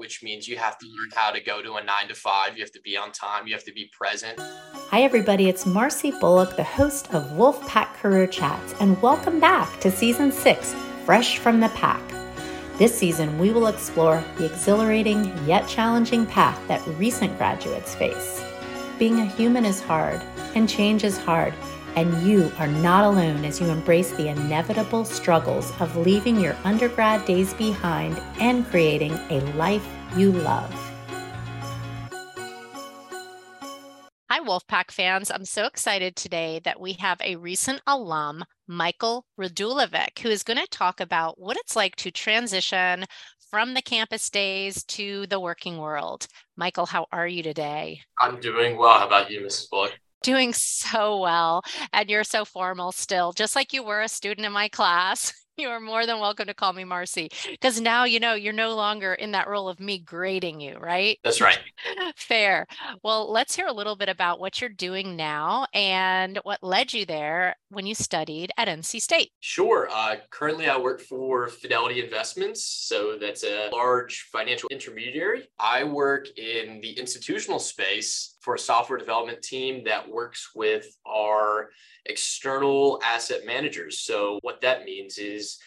which means you have to learn mm-hmm. how to go to a nine to five. You have to be on time. You have to be present. Hi, everybody. It's Marcy Bullock, the host of Wolfpack Career Chats, and welcome back to season six, Fresh from the Pack. This season, we will explore the exhilarating yet challenging path that recent graduates face. Being a human is hard, and change is hard, and you are not alone as you embrace the inevitable struggles of leaving your undergrad days behind and creating a life you love. Hi, Wolfpack fans. I'm so excited today that we have a recent alum, Michael Radulovic, who is going to talk about what it's like to transition from the campus days to the working world. Michael, how are you today? I'm doing well. How about you, Mrs. Bullock? Doing so well. And you're so formal still, just like you were a student in my class. you are more than welcome to call me Marcy because now you know you're no longer in that role of me grading you, right? That's right. Fair. Well, let's hear a little bit about what you're doing now and what led you there when you studied at NC State. Sure. Uh, currently, I work for Fidelity Investments. So that's a large financial intermediary. I work in the institutional space for a software development team that works with our external asset managers. So what that means is,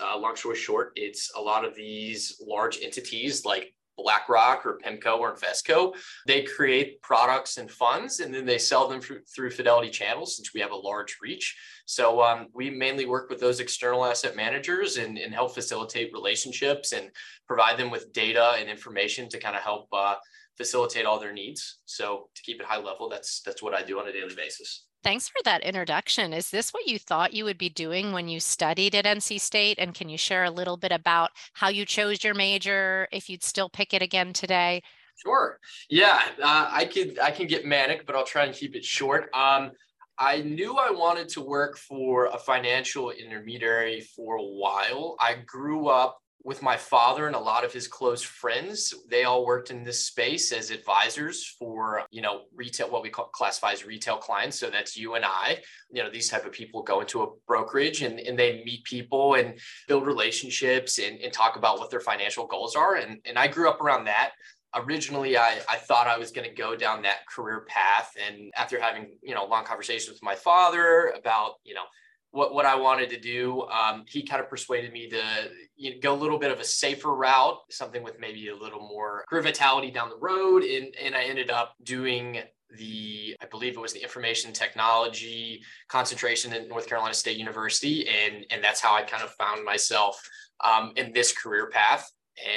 uh, long story short, it's a lot of these large entities like BlackRock or PIMCO or Invesco. They create products and funds and then they sell them through, through Fidelity channels since we have a large reach. So um, we mainly work with those external asset managers and, and, help facilitate relationships and provide them with data and information to kind of help uh, facilitate all their needs. So to keep it high level, that's that's what I do on a daily basis. Thanks for that introduction. Is this what you thought you would be doing when you studied at NC State? And can you share a little bit about how you chose your major, if you'd still pick it again today? Sure. Yeah, uh, I could. I can get manic, but I'll try and keep it short. Um, I knew I wanted to work for a financial intermediary for a while. I grew up with my father and a lot of his close friends. They all worked in this space as advisors for you know retail what we call classify as retail clients. So that's you and i. You know these type of people go into a brokerage and, and they meet people and build relationships and, and talk about what their financial goals are. And, and i grew up around that. Originally I, I thought I was going to go down that career path. And after having, you know, long conversations with my father about, you know, what, what I wanted to do. Um, he kind of persuaded me to you know, go a little bit of a safer route, something with maybe a little more career vitality down the road. And, and I ended up doing the, I believe it was the information technology concentration at North Carolina State University. And, and that's how I kind of found myself um, in this career path.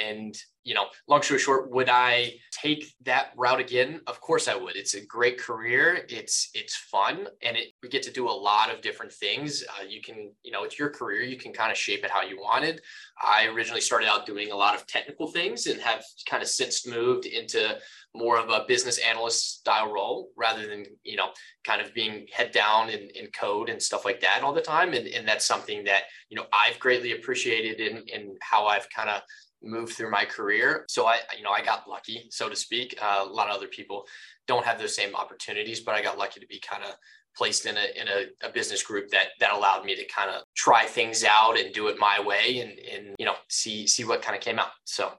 And you know, long story short, would I take that route again? Of course I would. It's a great career. It's it's fun, and it we get to do a lot of different things. Uh, you can, you know, it's your career. You can kind of shape it how you wanted. I originally started out doing a lot of technical things, and have kind of since moved into more of a business analyst style role rather than you know kind of being head down in, in code and stuff like that all the time and, and that's something that you know i've greatly appreciated in, in how i've kind of move through my career. So I, you know, I got lucky, so to speak. Uh, a lot of other people don't have those same opportunities, but I got lucky to be kind of placed in a in a, a, business group that that allowed me to kind of try things out and do it my way and and you know see see what kind of came out. So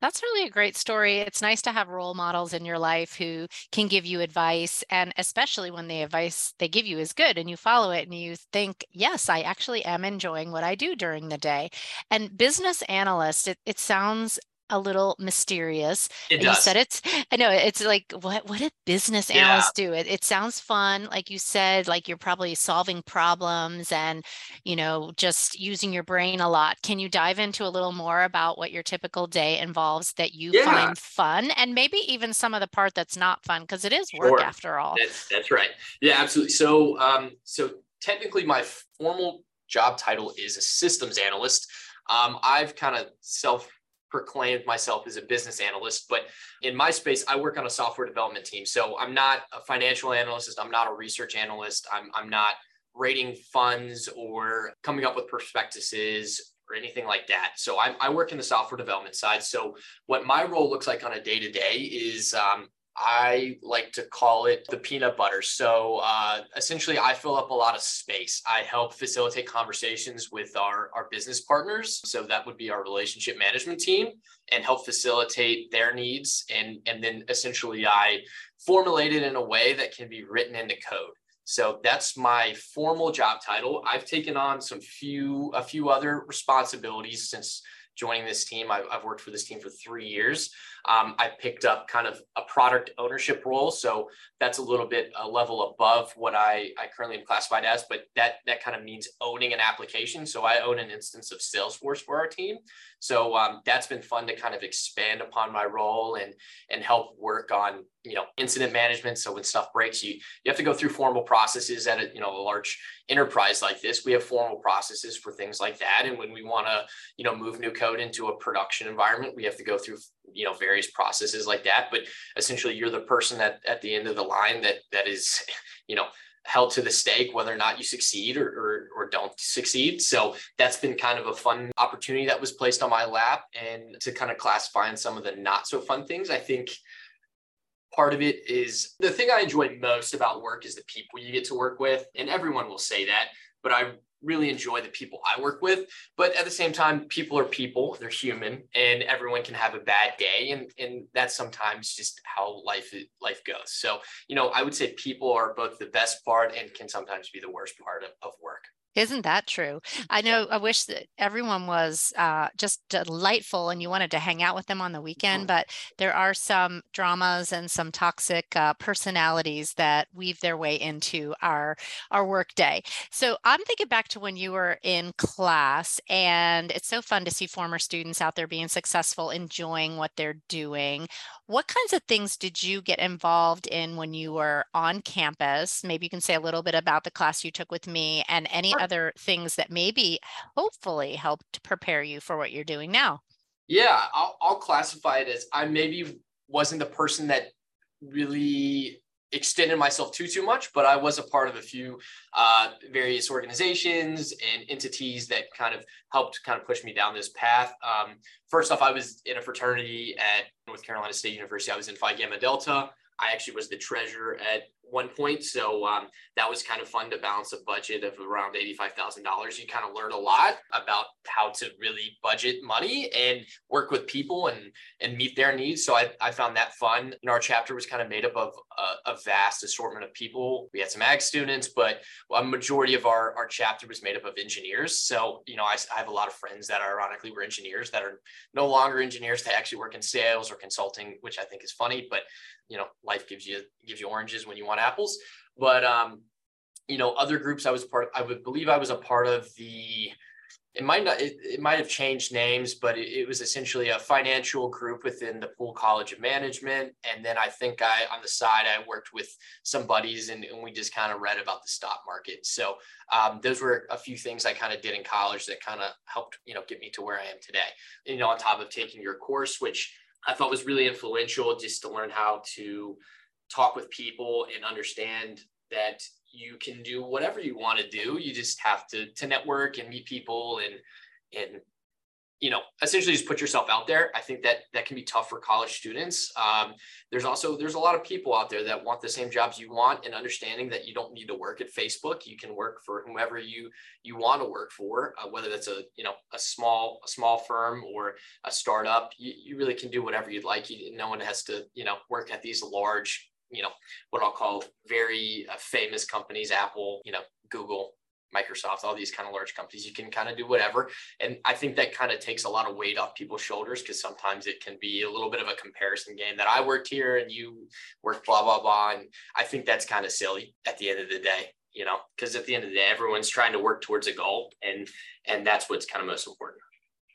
that's really a great story. It's nice to have role models in your life who can give you advice, and especially when the advice they give you is good and you follow it and you think, yes, I actually am enjoying what I do during the day. And business analyst, it, it sounds a little mysterious. It does. You said it's I know it's like what what did business analysts yeah. do? It it sounds fun. Like you said, like you're probably solving problems and you know, just using your brain a lot. Can you dive into a little more about what your typical day involves that you yeah. find fun and maybe even some of the part that's not fun because it is work sure. after all. That's that's right. Yeah, absolutely. So um so technically my formal job title is a systems analyst. Um, I've kind of self proclaimed myself as a business analyst, but in my space, I work on a software development team. So I'm not a financial analyst. I'm not a research analyst. I'm, I'm not rating funds or coming up with prospectuses or anything like that. So I, I work in the software development side. So what my role looks like on a day to day is um, I like to call it the peanut butter. So uh, essentially, I fill up a lot of space. I help facilitate conversations with our, our business partners. So that would be our relationship management team and help facilitate their needs. And, and then essentially, I formulate it in a way that can be written into code. So that's my formal job title. I've taken on some few a few other responsibilities since joining this team. I've, I've worked for this team for three years. Um, I picked up kind of a product ownership role. So that's a little bit a level above what I, I currently am classified as, but that, that kind of means owning an application. So I own an instance of Salesforce for our team. So um, that's been fun to kind of expand upon my role and, and help work on, you know, incident management. So when stuff breaks, you, you have to go through formal processes at a, you know, a large enterprise like this. We have formal processes for things like that. And when we want to, you know, move new code into a production environment, we have to go through you know various processes like that but essentially you're the person that at the end of the line that that is you know held to the stake whether or not you succeed or, or, or don't succeed. So that's been kind of a fun opportunity that was placed on my lap and to kind of classify in some of the not so fun things. I think part of it is the thing i enjoy most about work is the people you get to work with and everyone will say that but i really enjoy the people I work with. But at the same time, people are people, they're human, and everyone can have a bad day. And, and that's sometimes just how life life goes. So, you know, I would say people are both the best part and can sometimes be the worst part of, of work. Isn't that true? I know. I wish that everyone was uh, just delightful and you wanted to hang out with them on the weekend, mm-hmm. but there are some dramas and some toxic uh, personalities that weave their way into our our work day. So I'm thinking back to when you were in class, and it's so fun to see former students out there being successful, enjoying what they're doing. What kinds of things did you get involved in when you were on campus? Maybe you can say a little bit about the class you took with me and any sure. Other things that maybe hopefully helped prepare you for what you're doing now. Yeah, I'll, I'll classify it as I maybe wasn't the person that really extended myself too too much, but I was a part of a few uh, various organizations and entities that kind of helped kind of push me down this path. Um, first off, I was in a fraternity at North Carolina State University. I was in Phi Gamma Delta. I actually was the treasurer at one point. So um, that was kind of fun to balance a budget of around $85,000. You kind of learn a lot about how to really budget money and work with people and, and meet their needs. So I, I found that fun. And our chapter was kind of made up of a, a vast assortment of people. We had some ag students, but a majority of our, our chapter was made up of engineers. So, you know, I, I have a lot of friends that ironically were engineers that are no longer engineers. They actually work in sales or consulting, which I think is funny, but you know, life gives you gives you oranges when you want apples. But um, you know, other groups I was part of, I would believe I was a part of the it might not it, it might have changed names but it, it, was essentially a financial group within the poole college of management. And then i think i on the side i worked with some buddies and, and we just kind of read about the stock market. So um, those were a few things i kind of did in college that kind of helped you know get me to where i am today. You know on top of taking your course which I thought was really influential just to learn how to talk with people and understand that you can do whatever you want to do. You just have to to network and meet people and and you know essentially just put yourself out there. I think that that can be tough for college students. Um, there's also there's a lot of people out there that want the same jobs you want and understanding that you don't need to work at facebook. You can work for whomever you you want to work for uh, whether that's a you know a small a small firm or a startup. You, you really can do whatever you'd like. You, no one has to you know work at these large you know what i'll call very uh, famous companies apple you know google Microsoft, all these kind of large companies, you can kind of do whatever. And I think that kind of takes a lot of weight off people's shoulders because sometimes it can be a little bit of a comparison game that I worked here and you worked blah, blah, blah. And I think that's kind of silly at the end of the day, you know, because at the end of the day, everyone's trying to work towards a goal and and that's what's kind of most important.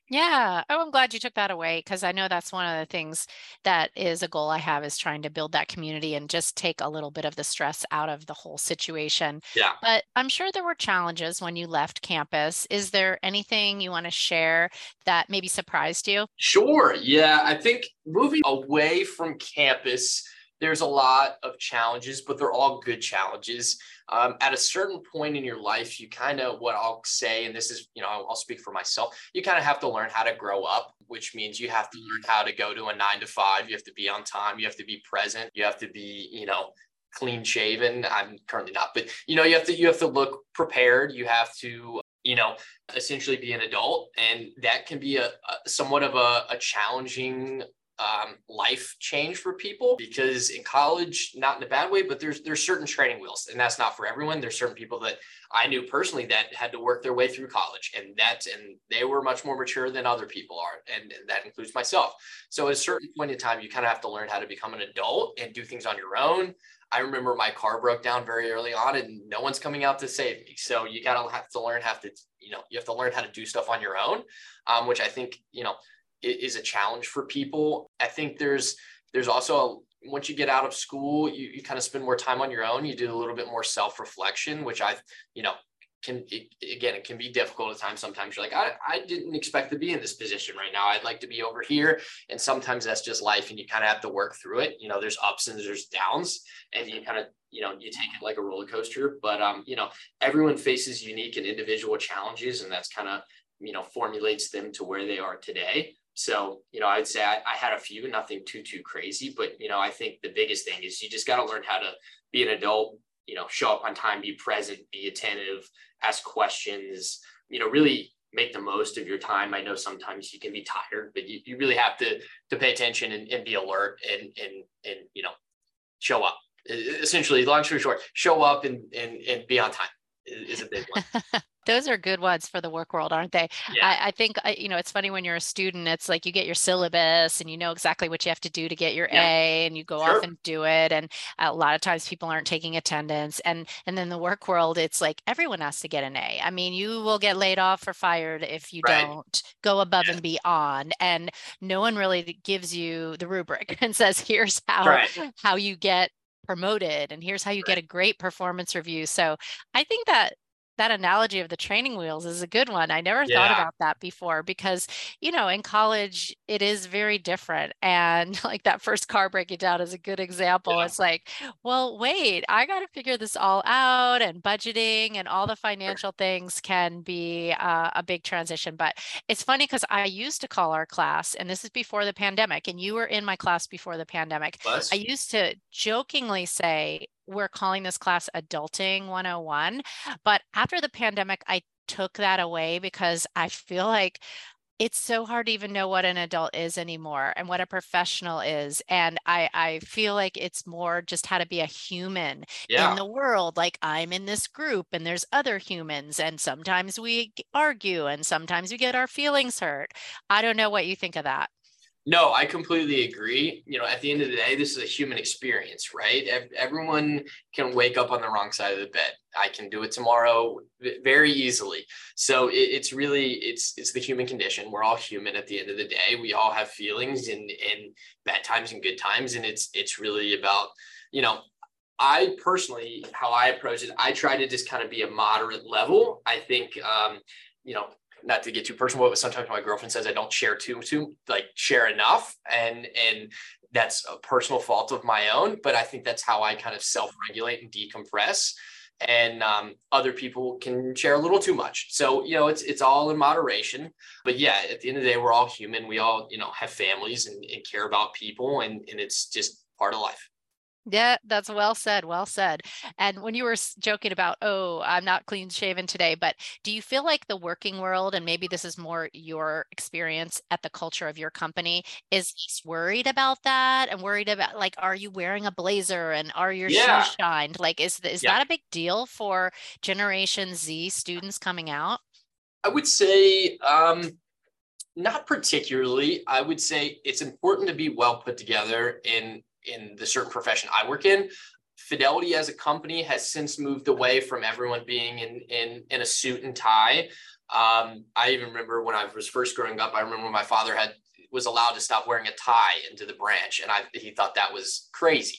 Yeah. Oh, I'm glad you took that away because I know that's one of the things that is a goal I have is trying to build that community and just take a little bit of the stress out of the whole situation. Yeah. But I'm sure there were challenges when you left campus. Is there anything you want to share that maybe surprised you? Sure. Yeah. I think moving away from campus there's a lot of challenges, but they're all good challenges. Um, at a certain point in your life, you kind of what I'll say, and this is, you know, I'll, speak for myself. You kind of have to learn how to grow up, which means you have to learn how to go to a nine to five. You have to be on time. You have to be present. You have to be, you know, clean shaven. I'm currently not, but you know, you have to you have to look prepared. You have to you know essentially be an adult and that can be a, a somewhat of a, a challenging um, life change for people because in college, not in a bad way, but there's there's certain training wheels, and that's not for everyone. There's certain people that I knew personally that had to work their way through college, and that and they were much more mature than other people are, and, and that includes myself. So at a certain point in time, you kind of have to learn how to become an adult and do things on your own. I remember my car broke down very early on, and no one's coming out to save me. So you gotta have to learn how to, you know, you have to learn how to do stuff on your own, um, which I think, you know is a challenge for people. I think there's there's also a, once you get out of school, you, you kind of spend more time on your own. You do a little bit more self reflection, which I, you know, can it, again it can be difficult at times. Sometimes you're like I, I didn't expect to be in this position right now. I'd like to be over here. And sometimes that's just life and you kind of have to work through it. You know there's ups and there's downs and you kind of you know you take it like a roller coaster. But um you know everyone faces unique and individual challenges and that's kind of you know formulates them to where they are today so, you know, I'd say I, I, had a few, nothing too, too crazy, but, you know, I think the biggest thing is you just got to learn how to be an adult, you know, show up on time, be present, be attentive, ask questions, you know, really make the most of your time. I know sometimes you can be tired, but you, you really have to, to pay attention and, and be alert and, and, and, you know, show up essentially long story short, show up and, and, and be on time is a big one. Those are good ones for the work world, aren't they? Yeah. I, I think, uh, you know, it's funny when you're a student, it's like you get your syllabus and you know exactly what you have to do to get your yeah. A and you go sure. off and do it. And a lot of times people aren't taking attendance. And, and then the work world, it's like everyone has to get an A. I mean, you will get laid off or fired if you right. don't go above yeah. and beyond. And no one really gives you the rubric and says, here's how, right. how you get promoted and here's how you right. get a great performance review. So I think that that analogy of the training wheels is a good one. I never yeah. thought about that before because, you know, in college it is very different. And like that first car breaking down is a good example. Yeah. It's like, well, wait, I got to figure this all out and budgeting and all the financial things can be uh, a big transition. But it's funny because I used to call our class, and this is before the pandemic, and you were in my class before the pandemic. I used to jokingly say, we're calling this class Adulting 101. But after the pandemic, I took that away because I feel like it's so hard to even know what an adult is anymore and what a professional is and i i feel like it's more just how to be a human yeah. in the world like i'm in this group and there's other humans and sometimes we argue and sometimes we get our feelings hurt i don't know what you think of that no, I completely agree. You know, at the end of the day, this is a human experience, right? Everyone can wake up on the wrong side of the bed. I can do it tomorrow very easily. So it's really it's it's the human condition. We're all human at the end of the day. We all have feelings and and bad times and good times, and it's it's really about you know I personally, how I approach it, I try to just kind of be a moderate level. I think, um, you know, not to get too personal, but sometimes my girlfriend says I don't share too too like share enough, and and that's a personal fault of my own. But I think that's how I kind of self regulate and decompress. And um, other people can share a little too much. So you know, it's it's all in moderation. But yeah, at the end of the day, we're all human. We all you know have families and, and care about people, and and it's just part of life. Yeah, that's well said. Well said. And when you were joking about, oh, I'm not clean shaven today, but do you feel like the working world, and maybe this is more your experience at the culture of your company, is worried about that and worried about like, are you wearing a blazer and are your yeah. shoes shined? Like, is is yeah. that a big deal for Generation Z students coming out? I would say um, not particularly. I would say it's important to be well put together in in the certain profession I work in. Fidelity as a company has since moved away from everyone being in in, in a suit and tie. Um, I even remember when I was first growing up, I remember my father had was allowed to stop wearing a tie into the branch, and I he thought that was crazy.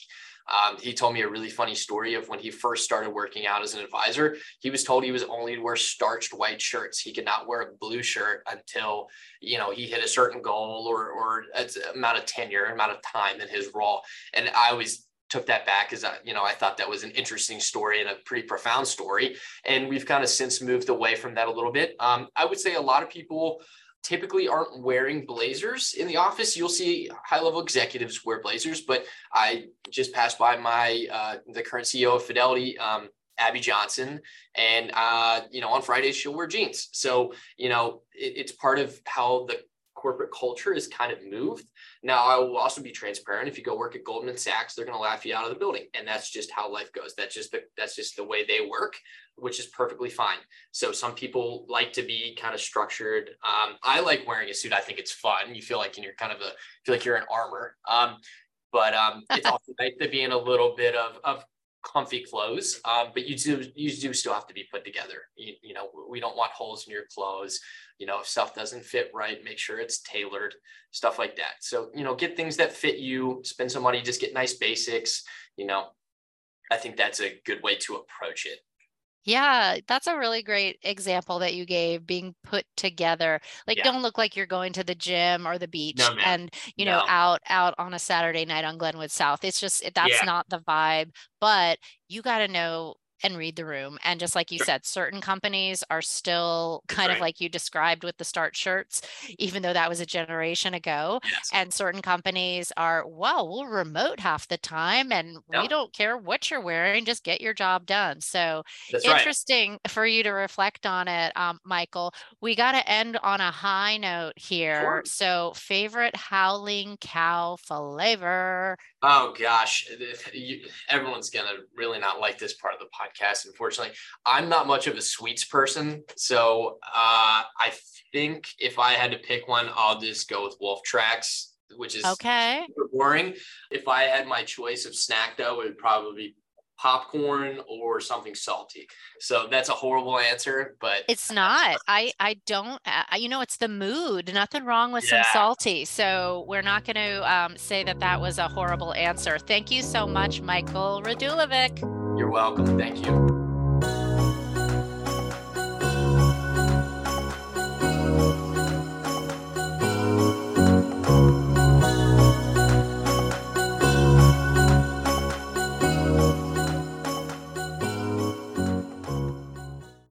Um, he told me a really funny story of when he first started working out as an advisor. He was told he was only to wear starched white shirts. He could not wear a blue shirt until you know he hit a certain goal or or amount of tenure, amount of time in his role. And I was took that back because I, you know, I thought that was an interesting story and a pretty profound story. And we've kind of since moved away from that a little bit. Um, I would say a lot of people typically aren't wearing blazers in the office. You'll see high level executives wear blazers, but I just passed by my uh, the current CEO of Fidelity, um, Abby Johnson, and uh, you know on Fridays she'll wear jeans. So you know it, it's part of how the corporate culture is kind of moved. Now, I will also be transparent. If you go work at Goldman Sachs, they're going to laugh you out of the building, and that's just how life goes. That's just the that's just the way they work, which is perfectly fine. So some people like to be kind of structured. Um, I like wearing a suit. I think it's fun. You feel like you're kind of a feel like you're in armor. Um, but um, it's also nice to be in a little bit of, of comfy clothes, um, but you do you do still have to be put together. You, you, know, we don't want holes in your clothes. You know, if stuff doesn't fit right, make sure it's tailored, stuff like that. So you know, get things that fit you. Spend some money, just get nice basics. You know, I think that's a good way to approach it. Yeah, that's a really great example that you gave being put together. Like yeah. don't look like you're going to the gym or the beach no, and you no. know out out on a Saturday night on Glenwood South. It's just that's yeah. not the vibe, but you got to know and read the room. And just like you sure. said, certain companies are still kind right. of like you described with the start shirts, even though that was a generation ago. Yes. And certain companies are, well, we'll remote half the time and we don't care what you're wearing, just get your job done. So That's interesting right. for you to reflect on it, um, Michael. We got to end on a high note here. Sure. So, favorite howling cow flavor? Oh gosh, everyone's gonna really not like this part of the podcast. Unfortunately, I'm not much of a sweets person, so uh, I think if I had to pick one, I'll just go with Wolf Tracks, which is okay. Boring. If I had my choice of snack though, it would probably be popcorn or something salty. So that's a horrible answer, but it's not. I I don't. Uh, you know, it's the mood. Nothing wrong with yeah. some salty. So we're not going to um, say that that was a horrible answer. Thank you so much, Michael Radulovic. You're welcome. Thank you.